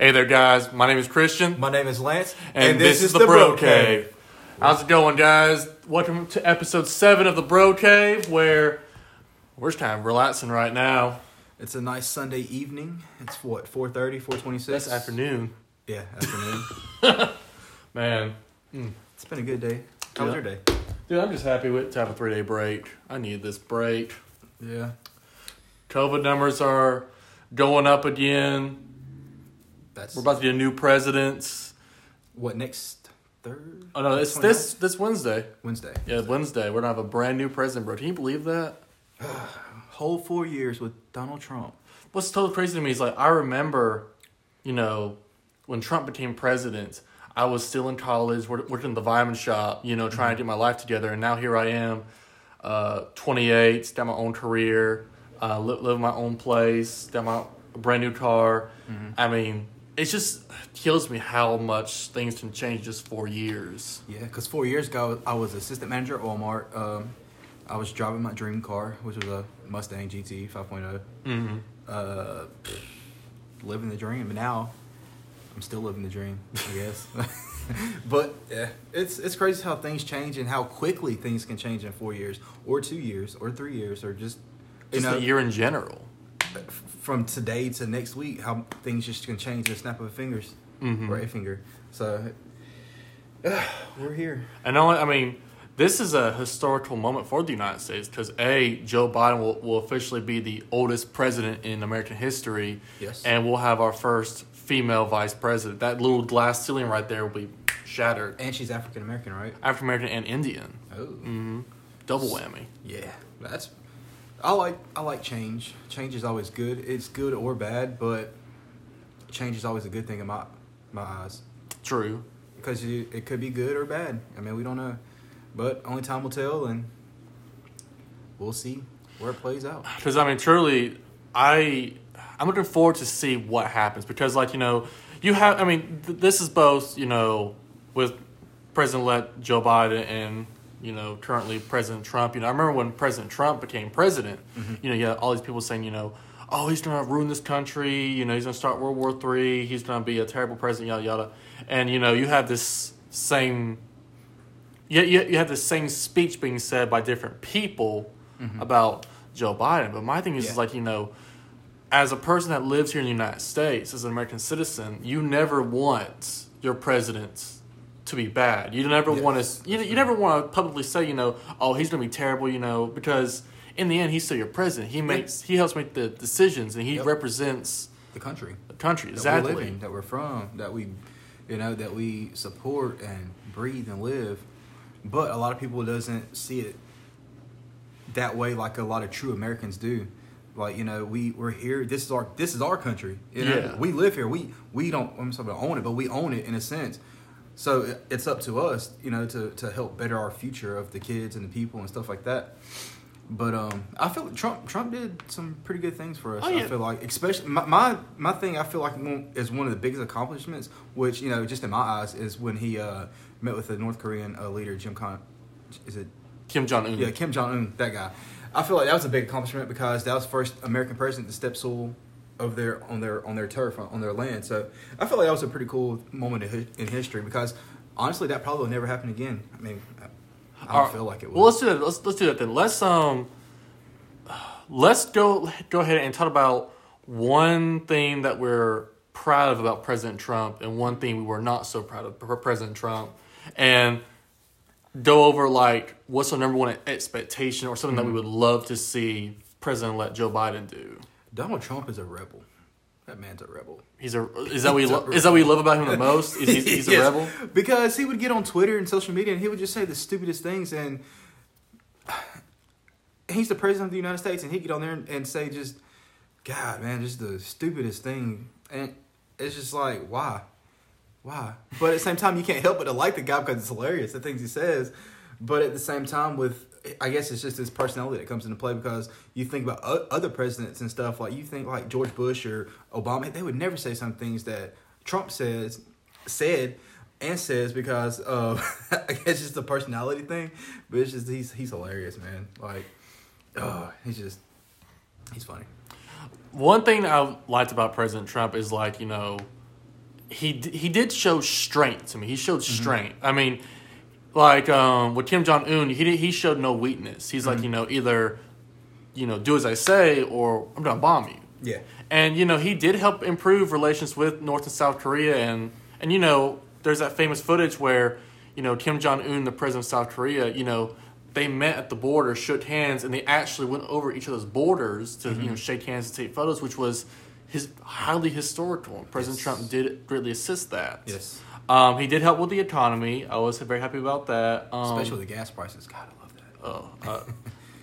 Hey there, guys. My name is Christian, My name is Lance, and, this, is the Bro Cave. How's it going, guys? Welcome to episode seven of the Bro Cave, where we're just kind of relaxing right now. It's a nice Sunday evening. It's what 4:30, 4:26. That's afternoon, Yeah, afternoon. man. Hmm. it's been a good day. How was your day? Dude, I'm just happy with to have a three day break. I need this break. Yeah, COVID numbers are going up again. That's We're about to get a new president. what next third Oh no, it's 29th? this this Wednesday. Wednesday. Yeah, Wednesday. We're gonna have a brand new president, bro. Can you believe that? Whole four years with Donald Trump. What's totally crazy to me is like I remember, you know, when Trump became president, I was still in college, working in the vitamin shop, you know, trying to get my life together, and now here I am, uh, 28, got my own career, uh, li- live in my own place, got my brand new car. I mean, it just kills me how much things can change just four years. Yeah, because four years ago I was assistant manager at Walmart. Um, I was driving my dream car, which was a Mustang GT 5.0. Mm-hmm. Uh, living the dream, but now I'm still living the dream, I guess. but yeah, it's it's crazy how things change and how quickly things can change in four years, or two years, or three years, or just you Just know a year in general. From today to next week, how things just can change in a snap of a fingers Mm-hmm. or a finger. So we're here. And only, I mean, this is a historical moment for the United States because a Joe Biden will, will officially be the oldest president in American history, Yes. and we'll have our first female vice president. That little glass ceiling right there will be shattered. And she's African American, right? African American and Indian, Oh. hmm double whammy. Yeah, that's. I like I like change. Change is always good. It's good or bad, but change is always a good thing in my my eyes True. because you, it could be good or bad. I mean, we don't know, but only time will tell, and we'll see where it plays out. Because I mean, truly, I I'm looking forward to see what happens because, like you know, you have. I mean, th- this is both you know with President-elect Joe Biden and you know currently President Trump. You know, I remember when President Trump became president. Mm-hmm. You know, you had all these people saying, you know, oh, he's gonna ruin this country. You know, he's gonna start World War Three. He's gonna be a terrible president. Yada yada. And you know, you have this same. You, you, you have the same speech being said by different people mm-hmm. about Joe Biden. But my thing is, is like, you know, as a person that lives here in the United States, as an American citizen, you never want your president to be bad. You never Yes. want to, you, you never want to publicly say, you know, oh, he's going to be terrible, you know, because in the end, he's still your president. He makes, he helps make the decisions and he Yep. represents The country the country. that Exactly. we live in, that we're from, that we, you know, that we support and breathe and live. But a lot of people doesn't see it that way, like a lot of true Americans do. Like you know, we we're here. This is our this is our country. You know, Yeah. we live here. We we don't I'm sorry, own it, but we own it in a sense. So it's up to us, you know, to to help better our future of the kids and the people and stuff like that. But um, I feel like Trump Trump did some pretty good things for us. Oh, yeah. I feel like, especially my, my my thing. I feel like is one of the biggest accomplishments, which you know, just in my eyes, is when he uh, met with the North Korean uh, leader Jim Con. Is it Kim Jong Un. yeah Kim Jong Un? That guy. I feel like that was a big accomplishment because that was the first American president to step soul of their on their on their turf on their land. So I feel like that was a pretty cool moment in, in history because honestly, that probably will never happen again. I mean, I don't right. feel like it will. Well, let's do that. Let's let's do that then. Let's um, let's go go ahead and talk about one thing that we're proud of about President Trump and one thing we were not so proud of for President Trump, and go over like what's our number one expectation or something that we would love to see President-elect Joe Biden do. Donald Trump is a rebel. That man's a rebel. He's a is that what you lo- is that you love about him the most? Is he's, he's a Yes, rebel? Because he would get on Twitter and social media and he would just say the stupidest things and he's the president of the United States and he'd get on there and, and say just God man, just the stupidest thing and it's just like why? Why? But at the same time you can't help but to like the guy because it's hilarious the things he says. But at the same time with I guess it's just his personality that comes into play because you think about o- other presidents and stuff like you think like George Bush or Obama, they would never say some things that Trump says said and says because of I guess it's just a personality thing. But it's just he's he's hilarious, man. Like, oh, he's just he's funny. One thing I liked about President Trump is like, you know, he d- he did show strength to me. He showed mm-hmm. strength. I mean, like um, with Kim Jong Un, he he showed no weakness. He's like you know either you know do as I say or I'm gonna bomb you. Yeah. And you know he did help improve relations with North and South Korea, and and you know there's that famous footage where you know Kim Jong Un, the president of South Korea, you know they met at the border, shook hands, and they actually went over each other's borders to you know shake hands and take photos, which was his highly historical. President Yes. Trump did greatly assist that. Yes. Um, he did help with the economy. I was very happy about that. Um, Especially with the gas prices. God, I love that. oh, uh,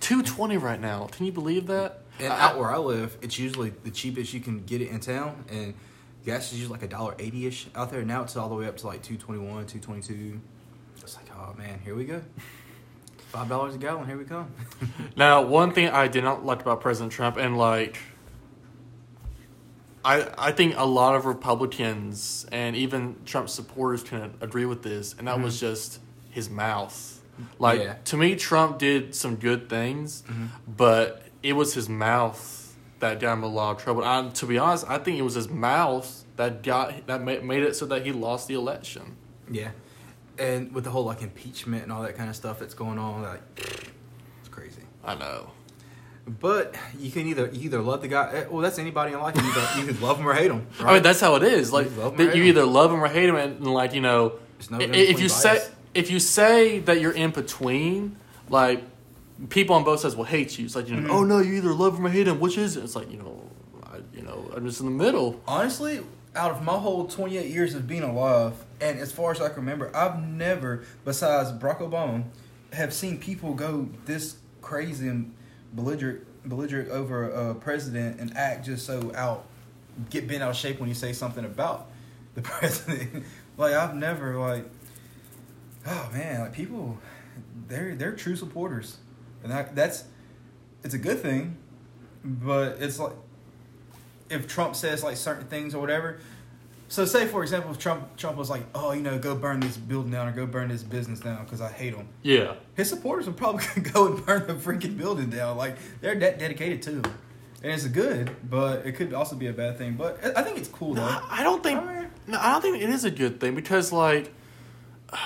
two twenty right now. Can you believe that? And I- out where I live, it's usually the cheapest you can get it in town, and gas is usually like a dollar eighty ish out there. Now it's all the way up to like two twenty one, two twenty two. It's like, oh man, here we go. Five dollars a gallon, here we come. Now, one thing I did not like about President Trump, and like, I I think a lot of Republicans and even Trump supporters can agree with this, and that was mm-hmm. just his mouth. Like Yeah. to me, Trump did some good things, mm-hmm. but it was his mouth that got him a lot of trouble. I, to be honest, I think it was his mouth that got that ma- made it so that he lost the election. Yeah, and with the whole like impeachment and all that kind of stuff that's going on, like it's crazy. I know. But you can either you either love the guy. eh, Well, that's anybody in life. You either you could love him or hate him. Right? I mean, that's how it is. Like You love 'em or that hate you 'em. either love him or hate him, and like you know, no if between you say if you say that you're in between, like people on both sides will hate you. It's like you know, Mm-hmm. oh no, you either love him or hate him. Which is it? It's like you know, I, you know, I'm just in the middle. Honestly, out of my whole 28 years of being alive, and as far as I can remember, I've never, besides Barack Obama, have seen people go this crazy and belligerent, belligerent over a president and act just so out, get bent out of shape when you say something about the president. like I've never like, oh man, like people, they're they're true supporters, and that that's, it's a good thing, but it's like if Trump says like certain things or whatever. So say for example, if Trump Trump was like, oh, you know, go burn this building down or go burn this business down because I hate him. Yeah, His supporters would probably gonna go and burn the freaking building down. Like they're that dedicated to him, and it's good, but it could also be a bad thing. But I think it's cool though. I I don't think. No, I don't think it is a good thing because like,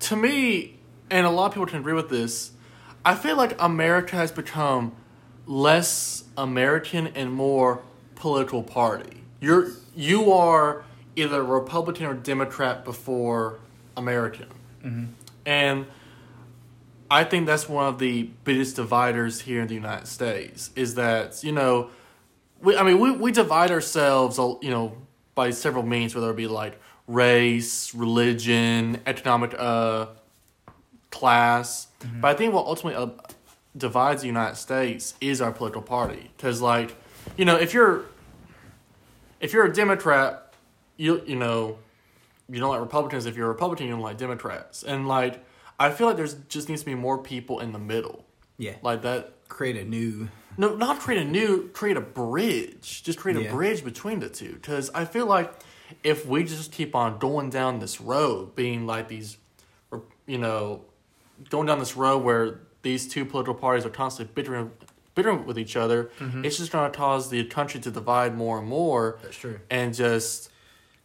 to me, and a lot of people can agree with this. I feel like America has become less American and more political party. You're you are either Republican or Democrat before American, and I think that's one of the biggest dividers here in the United States. Is that you know, we I mean we we divide ourselves you know by several means, whether it be like race, religion, economic uh class. But I think what ultimately uh, divides the United States is our political party. Because, like, you know, if you're if you're a Democrat, you you know, you don't like Republicans. If you're a Republican, you don't like Democrats. And like, I feel like there's just needs to be more people in the middle, Yeah, like that. create a new. No, not create a new, create a bridge. Just create a Yeah. bridge between the two. Because I feel like if we just keep on going down this road, being like these, or, you know, going down this road where these two political parties are constantly bickering, bickering with each other, it's just going to cause the country to divide more and more. That's true. And just,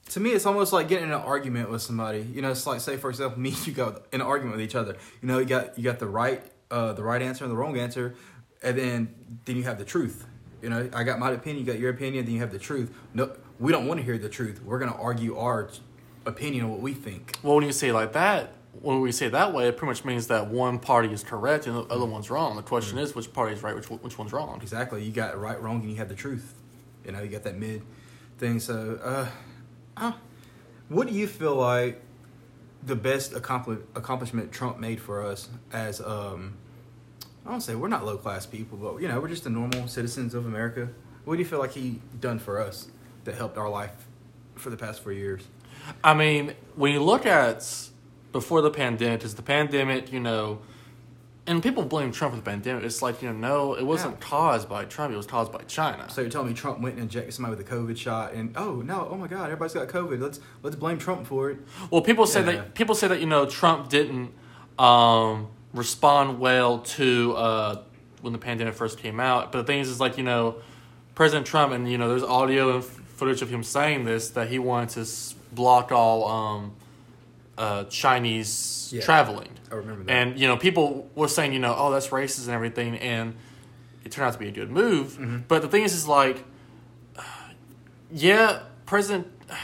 To me, it's almost like getting in an argument with somebody. You know, it's like say for example, me and you got in an argument with each other. You know, you got you got the right uh, the right answer and the wrong answer, and then then you have the truth. You know, I got my opinion, you got your opinion, then you have the truth. No, we don't want to hear the truth. We're gonna argue our opinion of what we think. well, when you say it like that, when we say that way, it pretty much means that one party is correct and the other one's wrong. The question is, which party is right, which, which one's wrong? Exactly. You got right, wrong, and you have the truth. You know, you got that mid thing. So, uh, uh, what do you feel like the best accompli- accomplishment Trump made for us as um, I don't say we're not low class people, but you know, we're just the normal citizens of America. What do you feel like he done for us that helped our life for the past four years? I mean, when you look at before the pandemic, is the pandemic, you know, and people blame Trump for the pandemic. It's like, you know, no, it wasn't Yeah. caused by Trump, it was caused by China. So you're telling me Trump went and injected somebody with a COVID shot, and oh no, oh my God, everybody's got COVID. Let's let's blame Trump for it. Well, people say Yeah. that people say that you know Trump didn't um, respond well to uh, when the pandemic first came out. But the thing is, is like you know, President Trump and you know, there's audio and f- footage of him saying this that he wanted to s- block all um, uh, Chinese Yeah. traveling. I remember that. And you know, people were saying, you know, oh, that's racist and everything, and it turned out to be a good move. Mm-hmm. But the thing is, is like, yeah, President.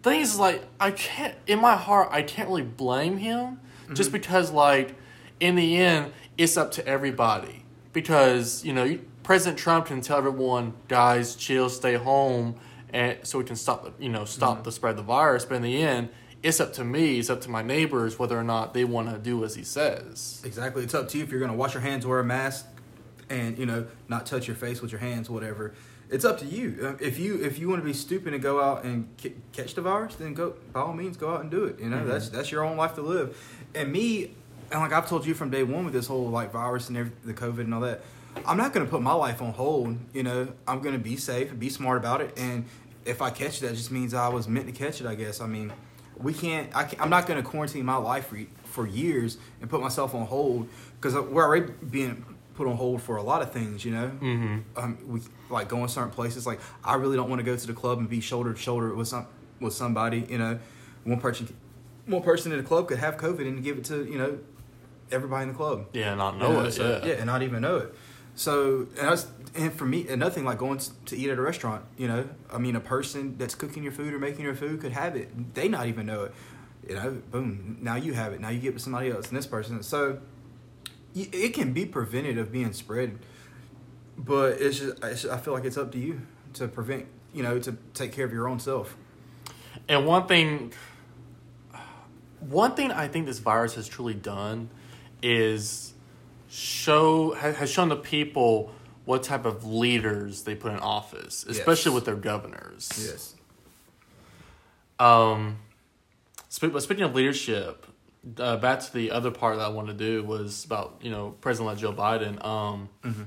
Thing is, like, I can't in my heart, I can't really blame him, just because, like, in the end, it's up to everybody. Because you know, you- President Trump can tell everyone, guys, chill, stay home, and so we can stop, the you know, stop the spread of the virus. But in the end, it's up to me, it's up to my neighbors whether or not they want to do as he says. Exactly. It's up to you if you're going to wash your hands, wear a mask, and you know not touch your face with your hands, whatever. It's up to you. Uh, If you if you want to be stupid and go out and c- catch the virus, then go by all means go out and do it. You know that's that's your own life to live. And me, and like I've told you from day one with this whole like virus and every, the COVID and all that, I'm not going to put my life on hold. You know I'm going to be safe and be smart about it. And if I catch that, it, that just means I was meant to catch it. I guess. I mean, we can't. I can't, I'm not going to quarantine my life for, for years and put myself on hold because we're already being put on hold for a lot of things. You know, Mm-hmm. um, we like going certain places. Like I really don't want to go to the club and be shoulder to shoulder with some with somebody. You know, one person one person in the club could have COVID and give it to you know everybody in the club. Yeah, not You know know, it. so- yeah. and not even know it. So and that's and for me another thing like going to eat at a restaurant. You know, I mean a person that's cooking your food or making your food could have it. They not even know it. You know, boom. Now you have it. Now you give it to somebody else and this person. So it can be prevented of being spread, but it's just, it's I feel like it's up to you to prevent. You know, to take care of your own self. And one thing, one thing I think this virus has truly done is show has shown the people what type of leaders they put in office, especially Yes. with their governors. Yes. Um, but speaking of leadership, uh, back to the other part that I wanted to do was about you know President Joe Biden. Um, Mm-hmm.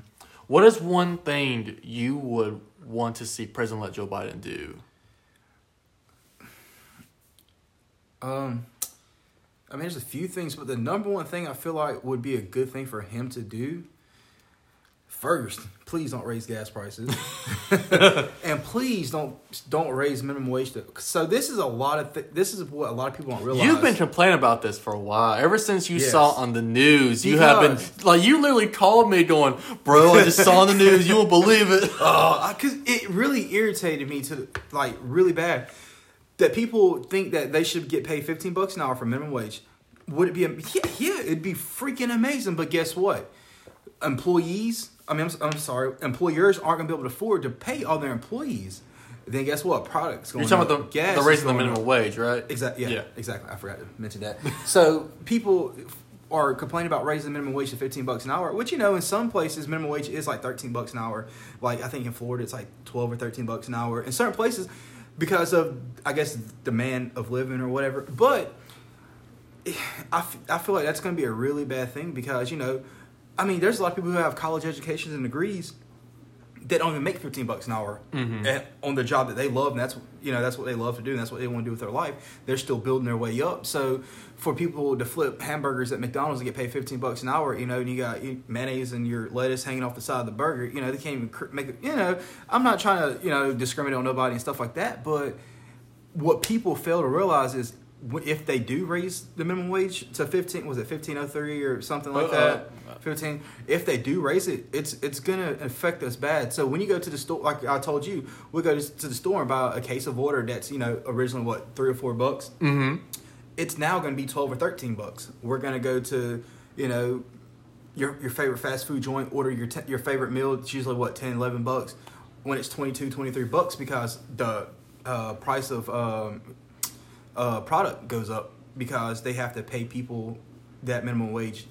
what is one thing you would want to see President Joe Biden do? Um, I mean, there's a few things, but the number one thing I feel like would be a good thing for him to do. First, please don't raise gas prices, and please don't don't raise minimum wage. To, so this is a lot of th- this is what a lot of people don't realize. You've been complaining about this for a while. Ever since you Yes. saw on the news, you have been like you literally called me going, "Bro, I just saw on the news. You won't believe it." Oh, because it really irritated me to like really bad that people think that they should get paid fifteen bucks an hour for minimum wage. Would it be? Yeah, yeah, it'd be freaking amazing. But guess what? Employees, I mean, I'm, I'm sorry, employers aren't gonna be able to afford to pay all their employees. Then guess what? Products going You're talking up. about the, Gas the is raising the minimum up. wage, right? Exactly. Yeah, Yeah. Exactly. I forgot to mention that. so people are complaining about raising the minimum wage to fifteen bucks an hour, which you know in some places minimum wage is like thirteen bucks an hour. Like I think in Florida it's like twelve or thirteen bucks an hour. In certain places, because of I guess demand of living or whatever. But I, f- I feel like that's going to be a really bad thing because you know, I mean, there's a lot of people who have college educations and degrees that don't even make 15 bucks an hour Mhm. at, on their job that they love and that's you know that's what they love to do and that's what they want to do with their life they're still building their way up so for people to flip hamburgers at mcdonald's and get paid 15 bucks an hour you know and you got mayonnaise and your lettuce hanging off the side of the burger you know they can't even cr- make it you know i'm not trying to you know discriminate on nobody and stuff like that but what people fail to realize is if they do raise the minimum wage to 15 was it 1503 or something like Uh, that? 15 if they do raise it it's it's gonna affect us bad. So when you go to the store like i told you we go to, the store and buy a case of water that's you know originally what three or four bucks? Mm-hmm. it's now going to be 12 or 13 bucks. We're going to go to you know your your favorite fast food joint order your te- your favorite meal it's usually what 10 11 bucks? When it's 22 23 bucks because the uh, price of um, uh, product goes up because they have to pay people that minimum wage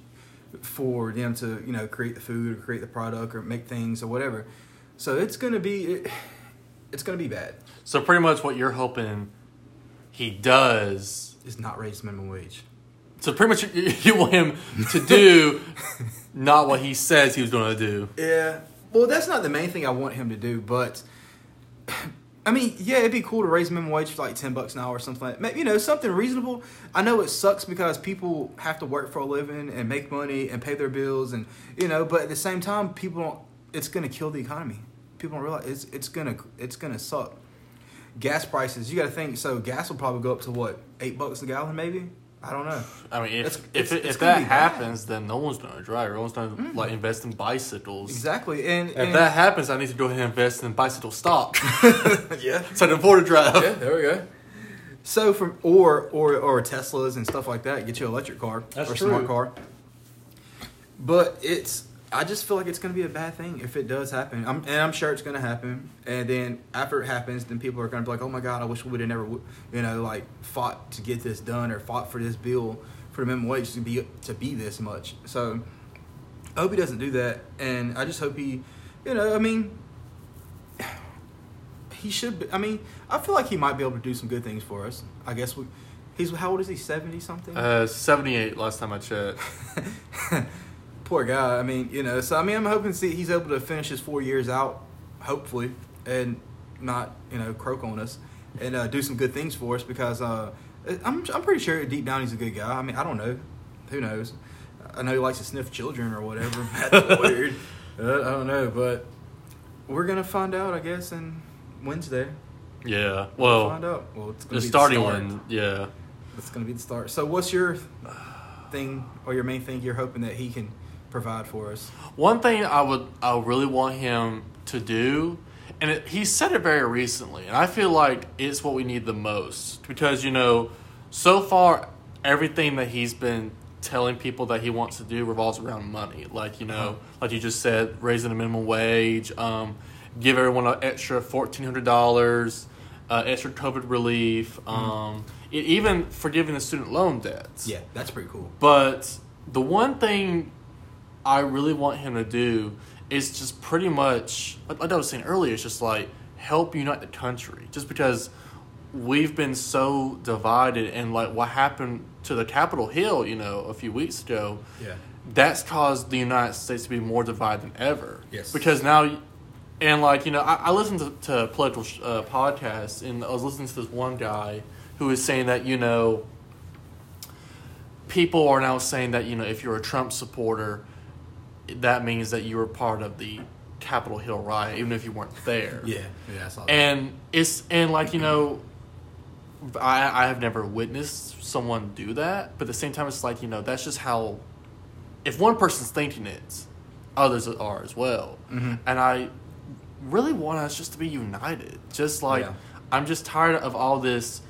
for them to you know create the food or create the product or make things or whatever so it's going to be it, it's going to be bad So pretty much what you're hoping he does. is not raise minimum wage So pretty much you, you want him to do not what he says he was going to do. Yeah. Well, that's not the main thing I want him to do, but I mean, yeah, it'd be cool to raise minimum wage for like ten bucks an hour or something like that. You know, something reasonable. I know it sucks because people have to work for a living and make money and pay their bills, and you know, but at the same time, people don't. It's gonna kill the economy. People don't realize it's it's gonna it's gonna suck. gas prices. You got to think. So gas will probably go up to what eight bucks a gallon, maybe. I don't know. I mean, if It's- if, it's- it, it's if that happens, then no one's gonna drive. No one's gonna mm. like invest in bicycles. Exactly, and, If and that happens, I need to go ahead and invest in bicycle stock yeah, so I can afford to drive. yeah, there we go. So from or or or Teslas and stuff like that, get you an electric car That's or smart car. But it's I just feel like it's gonna be a bad thing if it does happen. I'm, and I'm sure it's gonna happen. And then after it happens, then people are gonna be like, "Oh my God, I wish we would have never, you know, like fought to get this done or fought for this bill for the minimum wage to be to be this much." So I hope he doesn't do that, and I just hope he, you know, I mean, he should. Be, I mean, I feel like he might be able to do some good things for us. I guess we. He's how old is he? Seventy something. Uh, seventy eight last time I checked. Poor guy. I mean, you know. So I mean, I'm hoping to see he's able to finish his four years out, hopefully, and not you know croak on us and uh, do some good things for us because uh, I'm I'm pretty sure deep down he's a good guy. I mean, I don't know. Who knows? I know he likes to sniff children or whatever. That's weird. Uh, I don't know, but we're gonna find out, I guess, in Wednesday. Yeah. We'll Well, find out. Well, it's gonna the be starting the start. one. Yeah. That's gonna be the start. So, what's your thing or your main thing you're hoping that he can provide for us? One thing I would I really want him to do, and it, he said it very recently, and I feel like it's what we need the most because you know, so far everything that he's been telling people that he wants to do revolves around money. Like you know, Uh-huh. like you just said, raising the minimum wage, um, give everyone an extra fourteen hundred dollars, uh, extra COVID relief, um, e- even forgiving the student loan debts. Yeah, that's pretty cool. But the one thing I really want him to do is just pretty much, like, I was saying earlier, it's just like help unite the country. Just because we've been so divided, and like what happened to the Capitol Hill, you know, a few weeks ago, Yeah. that's caused the United States to be more divided than ever. Yes. Because now, and like, you know, I, I listened to, to political uh, podcasts, and I was listening to this one guy who was saying that, you know, people are now saying that, you know, if you're a Trump supporter, that means that you were part of the Capitol Hill riot, even if you weren't there. Yeah, yeah, I saw that. And it's and like you know, I I have never witnessed someone do that, but at the same time, it's like you know that's just how. If one person's thinking it, others are as well, Mhm. and I really want us just to be united. Just like Yeah. I'm just tired of all this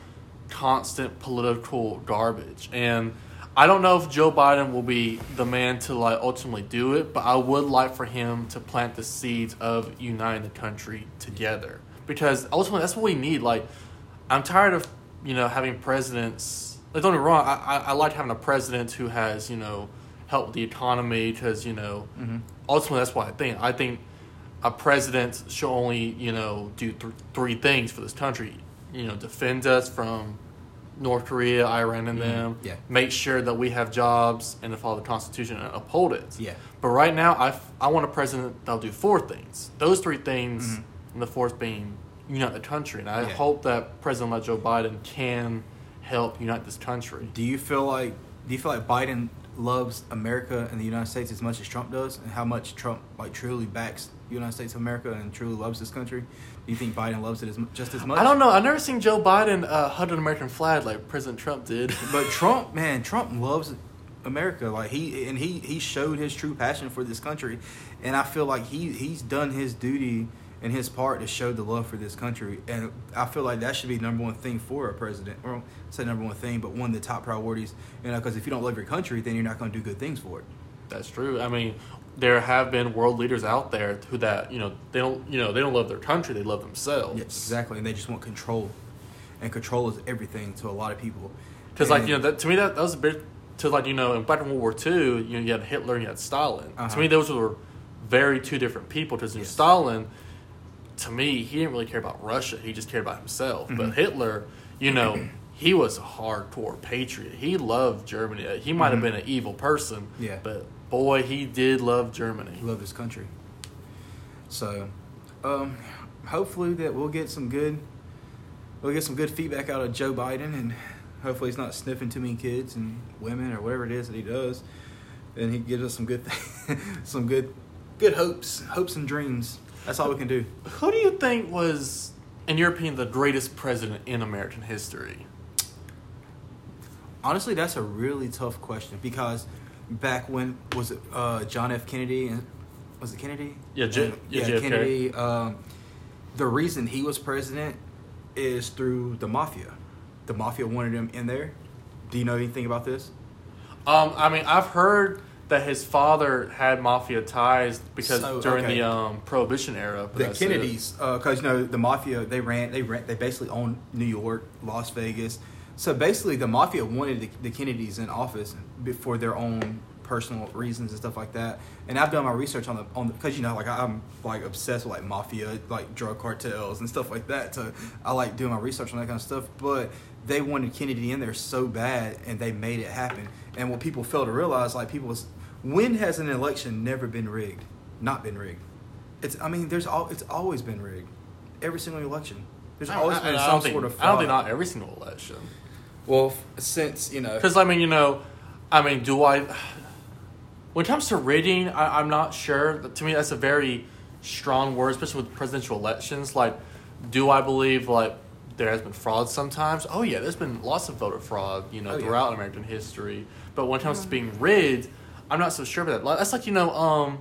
constant political garbage, and I don't know if Joe Biden will be the man to like ultimately do it, but I would like for him to plant the seeds of uniting the country together because ultimately that's what we need. Like, I'm tired of you know having presidents. Like, don't get me wrong, I, I, I like having a president who has you know helped the economy because you know Mhm. ultimately that's what I think. I think a president should only you know do th- three things for this country. You know, defend us from North Korea, Iran, and Mhm. them. Yeah. Make sure that we have jobs and to follow the Constitution and uphold it. Yeah. But right now, I, f- I want a president that'll do four things. Those three things, Mhm. and the fourth being unite the country. And I Yeah. hope that President Joe Biden can help unite this country. Do you feel like do you feel like Biden loves America and the United States as much as Trump does, and how much Trump like truly backs the United States of America and truly loves this country? Do you think Biden loves it as just as much? I don't know. I've never seen Joe Biden uh, hug an American flag like President Trump did. But Trump, man, Trump loves America. Like he and he he showed his true passion for this country, and I feel like he he's done his duty and his part to show the love for this country. And I feel like that should be number one thing for a president, or I say number one thing, but one of the top priorities. You know, because if you don't love your country, then you're not going to do good things for it. That's true. I mean, there have been world leaders out there who that you know they don't you know they don't love their country. They love themselves. Yes, exactly. And they just want control, and control is everything to a lot of people. Because like you know that to me that, that was a bit to like you know in back in World War II you know you had Hitler and you had Stalin. Uh-huh. To me those were very two different people. Because Yes. Stalin, to me he didn't really care about Russia. He just cared about himself. Mhm. But Hitler, you know. He was a hardcore patriot. He loved Germany. He might have Mhm. been an evil person, Yeah. but boy, he did love Germany. love his country. So, um, hopefully that we'll get some good, we'll get some good feedback out of Joe Biden, and hopefully he's not sniffing too many kids and women or whatever it is that he does, and he gives us some good, some good, good hopes, hopes and dreams. That's all we can do. Who do you think was in your opinion, the greatest president in American history? Honestly, that's a really tough question because back when was it uh, John F. Kennedy and was it Kennedy? Yeah, J- Uh, yeah, yeah, JFK. Kennedy. Um, the reason he was president is through the mafia. The mafia wanted him in there. Do you know anything about this? Um, I mean, I've heard that his father had mafia ties because So, during okay. the um, Prohibition era. The. Kennedys, because you know the mafia, they ran, they ran, they basically owned New York, Las Vegas. So basically, the mafia wanted the, the Kennedys in office for their own personal reasons and stuff like that. And I've done my research on the on because you know like I'm like obsessed with like mafia, like drug cartels and stuff like that. So I like doing my research on that kind of stuff. But they wanted Kennedy in there so bad, and they made it happen. And what people fail to realize, like people, was, when has an election never been rigged? Not been rigged. It's I mean, there's all it's always been rigged. Every single election. There's always I- been I some think, sort of I don't think not every single election. Well, f- since you know, Because I mean, you know, I mean, do I? When it comes to rigging, I, I'm not sure. To me, that's a very strong word, especially with presidential elections. Like, do I believe like there has been fraud sometimes? Oh yeah, there's been lots of voter fraud, you know, Oh, yeah. throughout American history. But when it comes to mm-hmm. being rigged, I'm not so sure about that. That's like you know, um,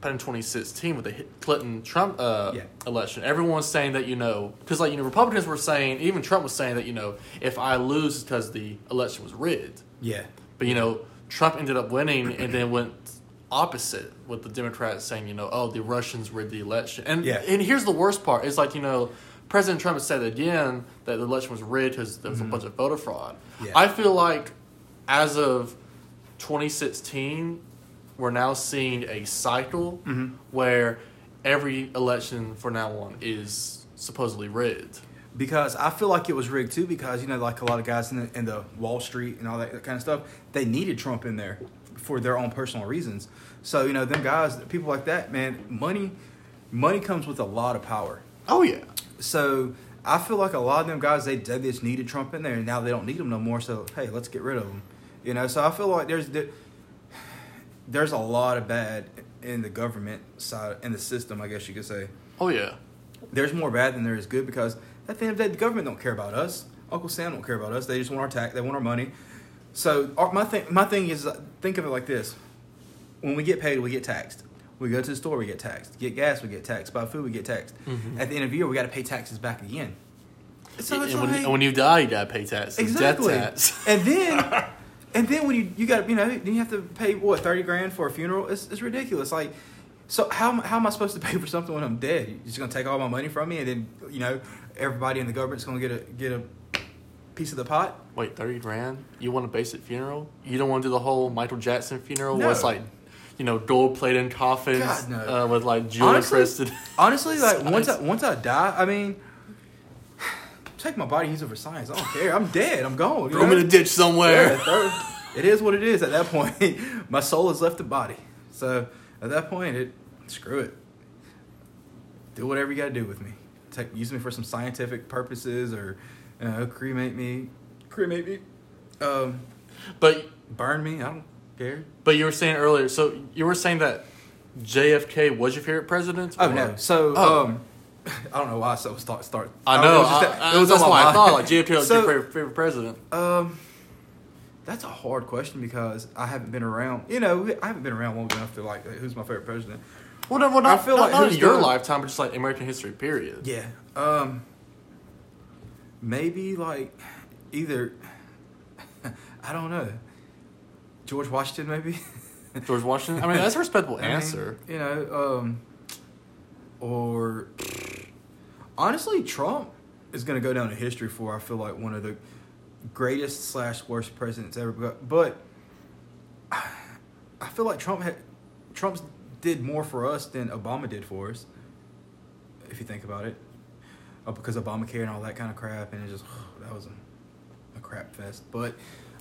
back in 2016 with the Clinton Trump uh, Yeah. election, everyone's saying that you know, because like you know, Republicans were saying, even Trump was saying that you know, if I lose, it's because the election was rigged. yeah, But you know, Trump ended up winning and then went opposite with the Democrats saying, you know, oh, the Russians rigged the election. And Yeah. and here's the worst part: it's like you know, President Trump has said again that the election was rigged because there was a bunch of voter fraud. Yeah. I feel like as of 2016, we're now seeing a cycle mm-hmm. where every election from now on is supposedly rigged. because I feel like it was rigged too. Because you know, like a lot of guys in the, in the Wall Street and all that kind of stuff, they needed Trump in there for their own personal reasons. So you know, them guys, people like that, man, money, money comes with a lot of power. Oh yeah. So I feel like a lot of them guys they, they just needed Trump in there, and now they don't need him no more. So hey, let's get rid of him. You know, so I feel like there's there- there's a lot of bad in the government side in the system. I guess you could say Oh yeah. there's more bad than there is good because at the end of the day, the government don't care about us. Uncle Sam don't care about us. They just want our tax. They want our money. So our, my thing, my thing is, think of it like this: when we get paid, we get taxed. We go to the store, we get taxed. Get gas, we get taxed. Buy food, we get taxed. Mhm. At the end of the year, we got to pay taxes back again. So and, when, like- and when you die, you gotta pay taxes. exactly. Death tax. and then, and then when you you got you know then you have to pay what thirty grand for a funeral. It's, it's ridiculous. Like, so how how am I supposed to pay for something when I'm dead? You're just gonna take all my money from me, and then you know everybody in the government's gonna get a get a piece of the pot. Wait, thirty grand? You want a basic funeral? You don't want to do the whole Michael Jackson funeral No. where it's like, you know, gold plated coffins God, no. uh, with like jewel Honestly, encrusted. honestly, like once I, once I die, I mean. Take my body, use it for science. I don't care. I'm dead. I'm gone. Throw me in a ditch somewhere. Yeah, it is what it is at that point. My soul has left the body. So at that point, it screw it. Do whatever you got to do with me. Take use me for some scientific purposes, or you know, cremate me, cremate me, um, But burn me. I don't care. but you were saying earlier, so you were saying that JFK was your favorite president? Oh or- no. So Oh. um, I don't know why. I So start start. I know. It was, just I- I- it was that's on my why I thought like JFK was So- your favorite, favorite president. Um, that's a hard question because I haven't been around. You know, I haven't been around long enough to like who's my favorite president. Well, no, well, not, I feel not, like not in your lifetime, but just like American history. Period. Yeah. Um. Maybe like either. I don't know. George Washington, maybe. George Washington. I mean, that's a respectable I mean, answer. you know, um, or honestly, Trump is going to go down in history for I feel like one of the greatest slash worst presidents ever. But, but I feel like Trump had Trump's did more for us than Obama did for us. If you think about it, uh, because Obamacare and all that kind of crap, and it just that was a, a crap fest. But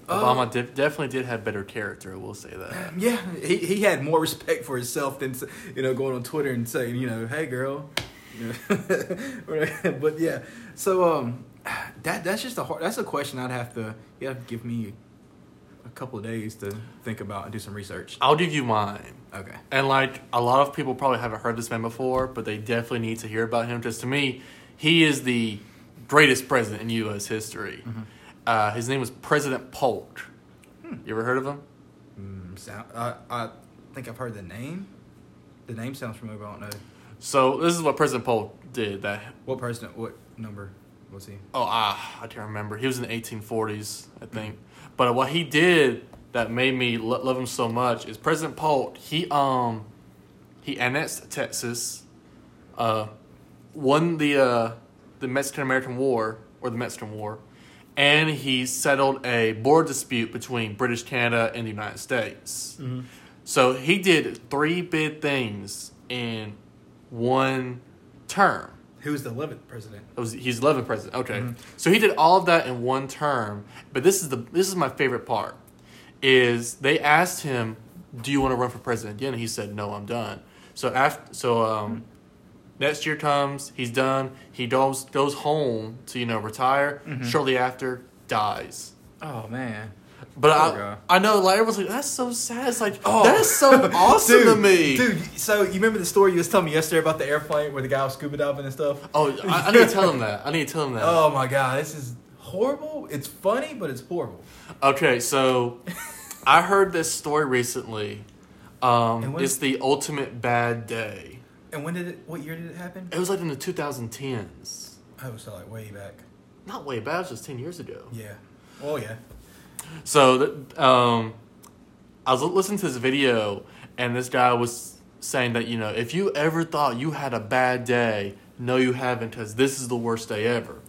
uh, Obama did, definitely did have better character. I will say that. yeah, he, he had more respect for himself than you know going on Twitter and saying you know hey girl? but yeah. So um, that that's just a hard. That's a question I'd have to you have to give me a couple of days to think about and do some research. I'll give you mine. Okay. And like a lot of people probably haven't heard this man before, but they definitely need to hear about him. Because to me, he is the greatest president in U.S. history. Uh, his name was President Polk. You ever heard of him? Mm, sound, I, I think I've heard the name. The name sounds familiar, but I don't know. So this is what President Polk did. That What president? What number was he? oh ah, I can't remember. He was in the 1840s, I think. But what he did that made me lo- love him so much is President Polk. He um he annexed Texas, uh, won the uh, the Mexican American War or the Mexican War, and he settled a border dispute between British Canada and the United States. So he did three big things in one term. Who was the eleventh president? It was he's 11 president. Okay, so he did all of that in one term. But this is the this is my favorite part. Is they asked him, "Do you want to run for president again?" And he said, "No, I'm done." So after so um, next year comes, he's done. He goes goes home to you know retire. Shortly after, dies. Oh man. But guy. I I know like everyone's like that's so sad. It's like Oh. that is so awesome dude, to me. Dude, so you remember the story you was telling me yesterday about the airplane where the guy was scuba diving and stuff? Oh, I, I need to tell him that. I need to tell him that. Oh my god, this is horrible. It's funny, but it's horrible. Okay, so I heard this story recently. Um, when- it's the ultimate bad day. And when did it? What year did it happen? It was like in the 2010s. Oh, so like way back. Not way back, it was just 10 years ago. Yeah. Oh yeah. So um, I was listening to this video, and this guy was saying that, you know, if you ever thought you had a bad day, no, you haven't, because this is the worst day ever.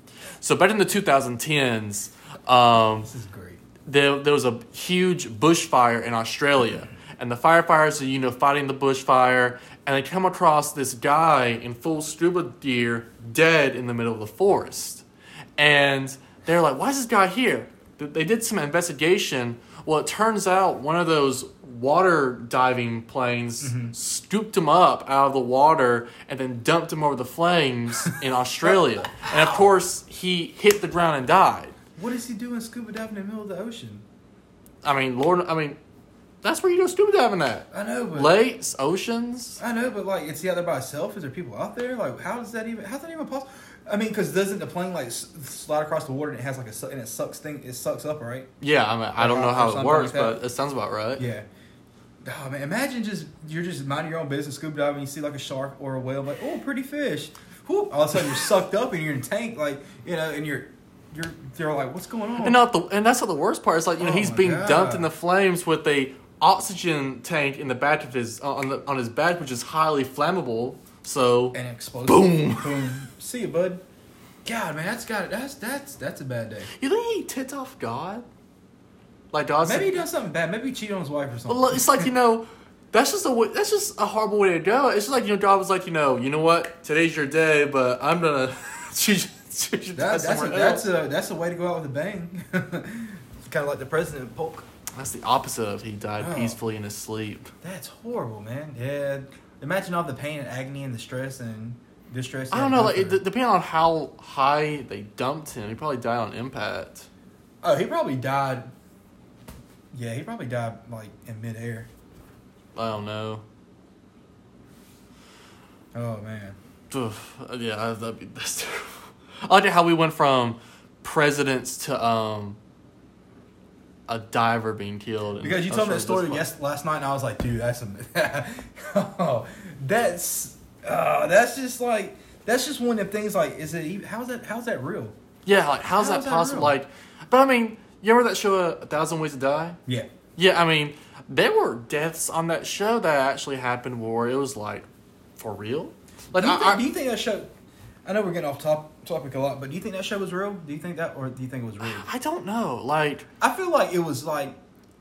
So back in the 2010s, um, This is great. there, there was a huge bushfire in Australia, and the firefighters are you know fighting the bushfire, and they come across this guy in full scuba gear dead in the middle of the forest, and they're like, "Why is this guy here?" Th- They did some investigation. Well, it turns out one of those water diving planes mm-hmm. scooped him up out of the water and then dumped him over the flames in Australia. And of course, he hit the ground and died. What is he doing scuba diving in the middle of the ocean? I mean, Lord, I mean, that's where you go scuba diving at. I know, but Lakes, oceans. I know, but like, is he out there by himself? Is there people out there? Like, how does that even? How's that even possible? I mean, because doesn't the plane like slide across the water and it has like a su- and it sucks thing? It sucks up, right? Yeah, I mean, I don't know how it works, like but it sounds about right. Yeah. Oh man, imagine just you're just minding your own business, scuba diving, you see like a shark or a whale, like oh pretty fish. Whoop! All of a sudden you're sucked up and you're in a tank, like you know, and you're you're they're like, what's going on? And not the and that's not the worst part. It's like you know Oh he's being God. dumped in the flames with a oxygen tank in the back of his on the on his back, which is highly flammable. So and explodes. Boom. boom. See you, bud. God, man, that's got it. that's that's that's a bad day. you think he tits off God? Like God's Maybe he does something bad. Maybe he cheated on his wife or something. Well, it's like you know, that's just a that's just a horrible way to go. It's just like you know, God was like, you know, you know what, today's your day, but I'm gonna choose choose That, that's a, that's a that's a way to go out with a bang. kind of like the president Polk. That's the opposite of he died Oh. peacefully in his sleep. That's horrible, man. Yeah. Imagine all the pain and agony and the stress and distress. I don't know, like it, depending on how high they dumped him, he probably died on impact. oh, he probably died. Yeah, he probably died like in midair. I don't know. Oh man. Yeah, that'd be that's terrible. I like how we went from presidents to um a diver being killed. Because you told me that story yes last night, and I was like, dude, that's a, oh, that's uh, that's just like that's just one of the things. Like, is it how's that how's that real? Yeah, like how's How that that possible? Like, but I mean, you remember that show, A Thousand Ways to Die? Yeah. Yeah, I mean, there were deaths on that show that actually happened where it was like, for real. Like, do, you I, think, I- do you think that show? I know we're getting off top topic a lot, but do you think that show was real? Do you think that, or do you think it was real? I don't know. Like, I feel like it was like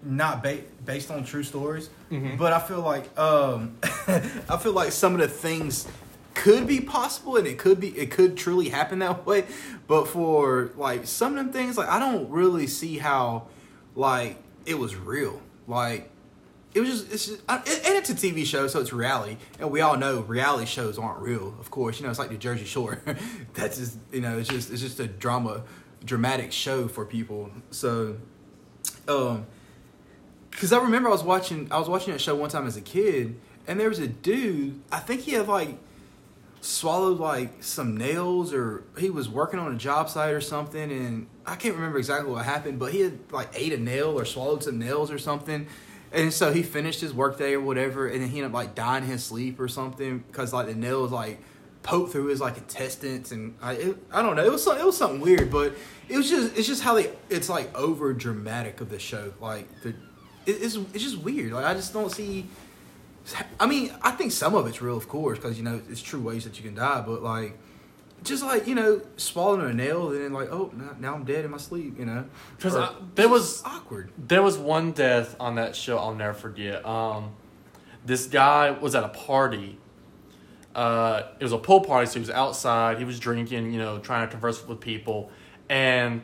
not ba- based on true stories, Mhm. but I feel like um, I feel like some of the things could be possible and it could be it could truly happen that way. But for like some of them things, like I don't really see how like it was real. Like it was just it's just and it's a TV show, so it's reality, and we all know reality shows aren't real. Of course, you know it's like the Jersey Shore. That's just you know it's just it's just a drama, dramatic show for people. So, um, because I remember I was watching I was watching that show one time as a kid, and there was a dude. I think he had like swallowed like some nails or he was working on a job site or something and I can't remember exactly what happened, but he had like ate a nail or swallowed some nails or something. And so he finished his workday or whatever, and then he ended up like dying in his sleep or something because like the nail was like poked through his like intestines and I it, I don't know it was some, it was something weird, but it was just it's just how they it's like over dramatic of the show like the it, it's it's just weird like I just don't see. I mean, I think some of it's real, of course, because you know it's true ways that you can die. But like, just like you know, swallowing a nail and then like, oh, now, now I'm dead in my sleep. You know, Because there was awkward. there was one death on that show I'll never forget. Um, this guy was at a party. Uh, it was a pool party, so he was outside. He was drinking, you know, trying to converse with people. And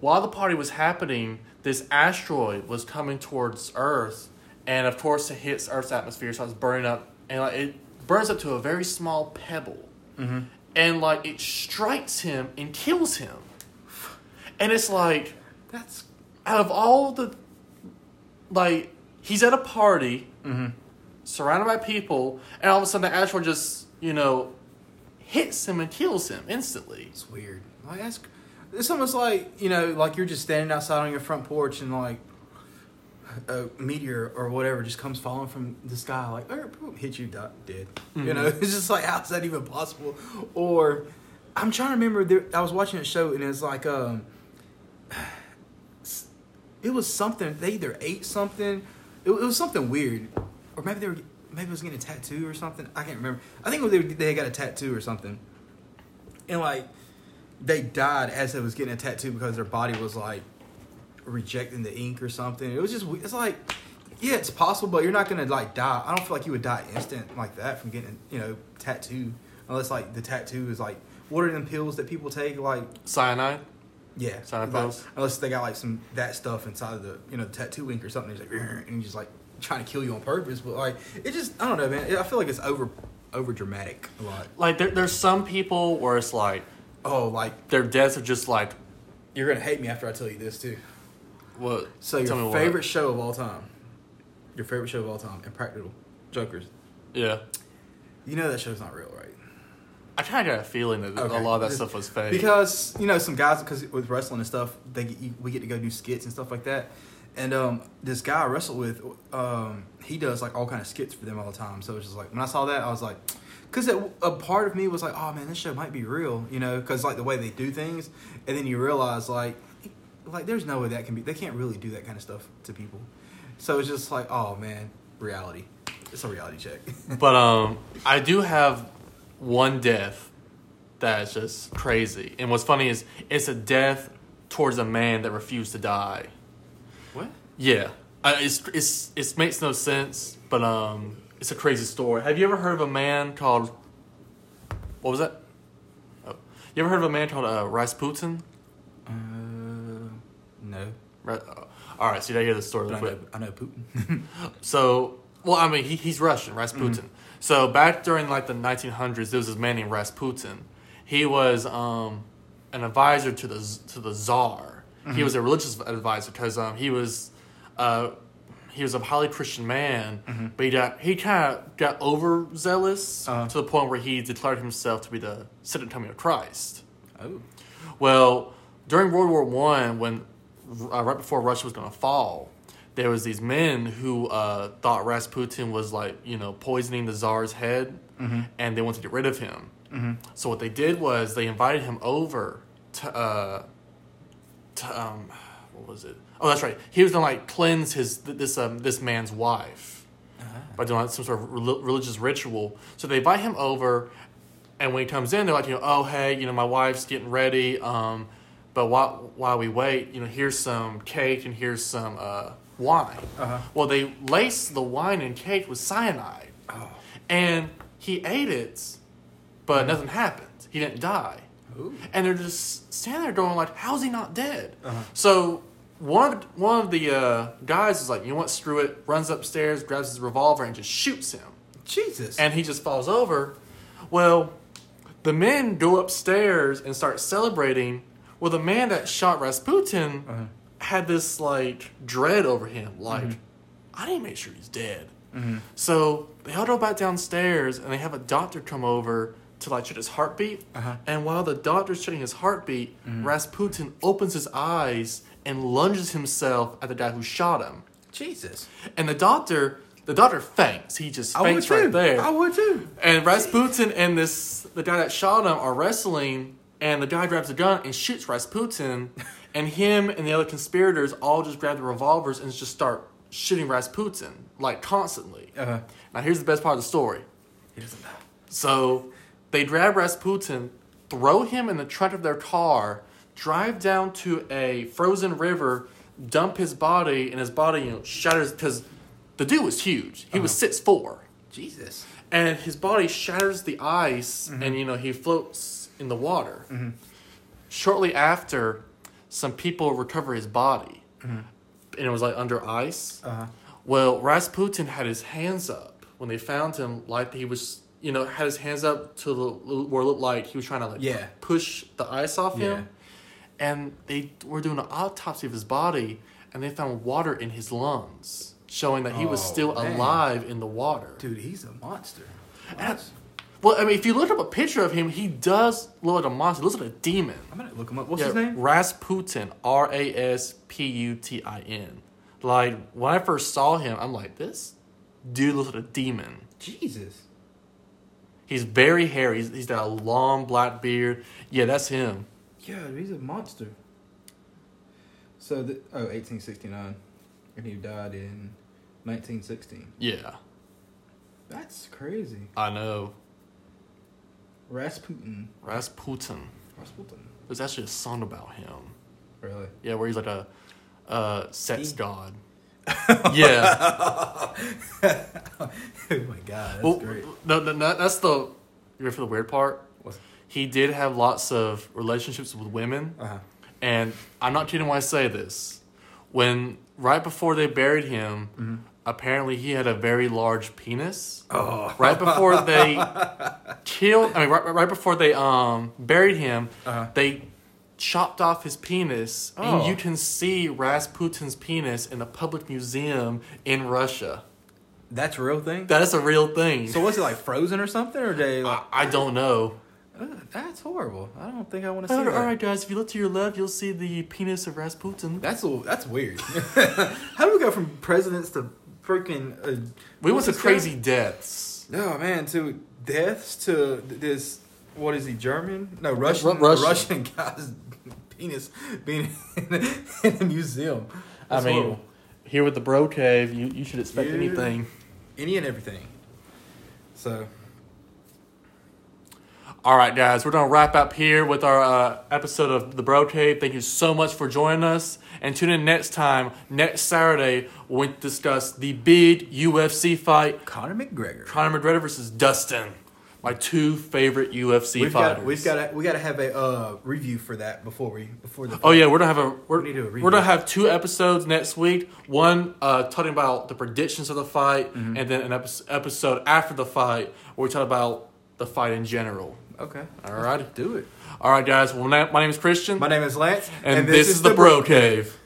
while the party was happening, this asteroid was coming towards Earth, and of course, it hits Earth's atmosphere, so it's burning up, and like, it burns up to a very small pebble, and like it strikes him and kills him. And it's like That's out of all the like he's at a party mm-hmm. surrounded by people and all of a sudden the asteroid just you know hits him and kills him instantly it's weird. Like that's it's almost like you know, like you're just standing outside on your front porch and like a meteor or whatever just comes falling from the sky, like er, boom, hit you dead. You know, it's just like how's that even possible? Or I'm trying to remember. There, I was watching a show and it's like um, it was something. They either ate something. It, it was something weird, or maybe they were maybe it was getting a tattoo or something. I can't remember. I think they they got a tattoo or something, and like they died as they was getting a tattoo because their body was like rejecting the ink or something. It was just it's like yeah, it's possible, but you're not gonna like die. I don't feel like you would die instant like that from getting you know tattoo unless like the tattoo is like what are them pills that people take like cyanide yeah, Cyanide like, pills? unless they got like some that stuff inside of the you know the tattoo ink or something. He's like and he's just like trying to kill you on purpose. But like it just I don't know, man. I feel like it's over over dramatic a lot. like there, there's some people where it's like Oh, like their deaths are just like you're gonna hate me after I tell you this too. What So your what. favorite show of all time, your favorite show of all time, Impractical Jokers. yeah You know that show's not real, right? i kind of got a feeling that Okay. a lot of that Just- stuff was fake Because you know some guys, because with wrestling and stuff, they get, you, we get to go do skits and stuff like that. And um, this guy I wrestle with, um, he does like all kind of skits for them all the time. So it's just like when I saw that, I was like, because a part of me was like, oh man, this show might be real, you know, because like the way they do things, and then you realize like, like there's no way that can be. They can't really do that kind of stuff to people. So it's just like, oh man, reality. It's a reality check. but um i do have one death that's just crazy and what's funny is it's a death towards a man that refused to die what? Yeah, uh, it's it's it makes no sense, but um, it's a crazy story. Have you ever heard of a man called? What was that? Oh. You ever heard of a man called uh, Rasputin? Uh, no. Uh, all right, so you gotta hear the story. But I know. I know Putin. So, well, I mean, he, he's Russian, Rasputin. So back during like the 1900s, there was this man named Rasputin. He was um, an advisor to the to the czar. He was a religious advisor because um, he was uh, he was a highly Christian man, but he got he kind of got overzealous Uh-huh. to the point where he declared himself to be the second coming of Christ. oh. Well, during World War One, when uh, right before Russia was going to fall, there was these men who uh, thought Rasputin was like you know poisoning the Tsar's head, and they wanted to get rid of him. So what they did was they invited him over to, uh, to um, what was it? Oh, that's right. He was gonna like cleanse his this um this man's wife by doing like, some sort of rel- religious ritual. So they invite him over, and when he comes in, they're like, you know, oh hey, you know, my wife's getting ready. Um, but while while we wait, you know, here's some cake and here's some uh, wine. Uh-huh. Well, they laced the wine and cake with cyanide, Oh. and he ate it, but nothing happened. He didn't die. Ooh. And they're just standing there going like, "How's he not dead?" Uh-huh. So one of one of the uh, guys is like, "You know what? Screw it!" Runs upstairs, grabs his revolver, and just shoots him. Jesus. And he just falls over. Well, the men go upstairs and start celebrating. Well, the man that shot Rasputin Uh-huh. had this like dread over him, like Mm-hmm. I need to make sure he's dead. So they all go back downstairs and they have a doctor come over to like check his heartbeat. Uh-huh. And while the doctor's checking his heartbeat, Rasputin opens his eyes and lunges himself at the guy who shot him. Jesus. And the doctor, the doctor faints. He just faints right there. I would too. And Rasputin and this the guy that shot him are wrestling, and the guy grabs a gun and shoots Rasputin, and him and the other conspirators all just grab the revolvers and just start shooting Rasputin like constantly. Uh-huh. Now here's the best part of the story. He doesn't know. So they grab Rasputin, throw him in the trunk of their car, drive down to a frozen river, dump his body, and his body you know shatters because the dude was huge. He was six four Jesus. and his body shatters the ice and you know he floats in the water shortly after some people recover his body and it was like under ice Uh-huh. well rasputin had his hands up when they found him like he was you know had his hands up to the where it looked like he was trying to like Yeah. push the ice off Yeah. him and they were doing an autopsy of his body and they found water in his lungs showing that he was Oh, still man. alive in the water Dude, he's a monster. That's- well, I mean, if you look up a picture of him, he does look like a monster. He looks like a demon. I'm gonna look him up. What's Yeah, his name? Rasputin. R A S P U T I N. Like when I first saw him, I'm like, this dude looks like a demon. Jesus. He's very hairy. He's, he's got a long black beard. Yeah, that's him. Yeah, he's a monster. So, the, oh, 1869. And he died in 1916. Yeah, That's crazy. I know. Rasputin. Rasputin. Rasputin. There's actually a song about him. Really? Yeah, where he's like a, sex He- god. yeah. oh my god, that's Well, great. no, no, no, that's the. You ready for the weird part? What's- He did have lots of relationships with women, Uh-huh. and I'm not kidding when I say this. When right before they buried him, Mm-hmm. Apparently he had a very large penis. Oh. Right before they killed, I mean, right, right before they um buried him, Uh-huh. they chopped off his penis, Oh. and you can see Rasputin's penis in a public museum in Russia. That's a real thing? That is a real thing. so was it like frozen or something? Or they like, I, I don't know. Ugh, that's horrible. I don't think I want to see All that. right, guys. If you look to your left, you'll see the penis of Rasputin. That's a, that's weird. How do we go from presidents to freaking? Uh, We went to this guy? crazy deaths. No man, to deaths to this. What is he? German? No, Russian. Ru- Russian. Russian guy's penis being in a, in a museum. That's I mean, horrible. here with the Bro Cave, you, you should expect Yeah. anything. any and everything. So All right, guys, we're gonna wrap up here with our uh, episode of the Bro Cave. Thank you so much for joining us, and tune in next time, next Saturday, when we discuss the big UFC fight: Conor McGregor. Conor McGregor versus Dustin, my two favorite UFC We've fighters. got we've got to, we got to have a uh, review for that before we before the. Oh yeah, we're gonna have a we're, We to we're gonna have two episodes next week. One uh, talking about the predictions of the fight, Mm-hmm. and then an episode after the fight where we talk about the fight in general. Okay. All right, Do it. all right, guys. Well, my name is Christian, My name is Lance, and, this, is the Bro Cave.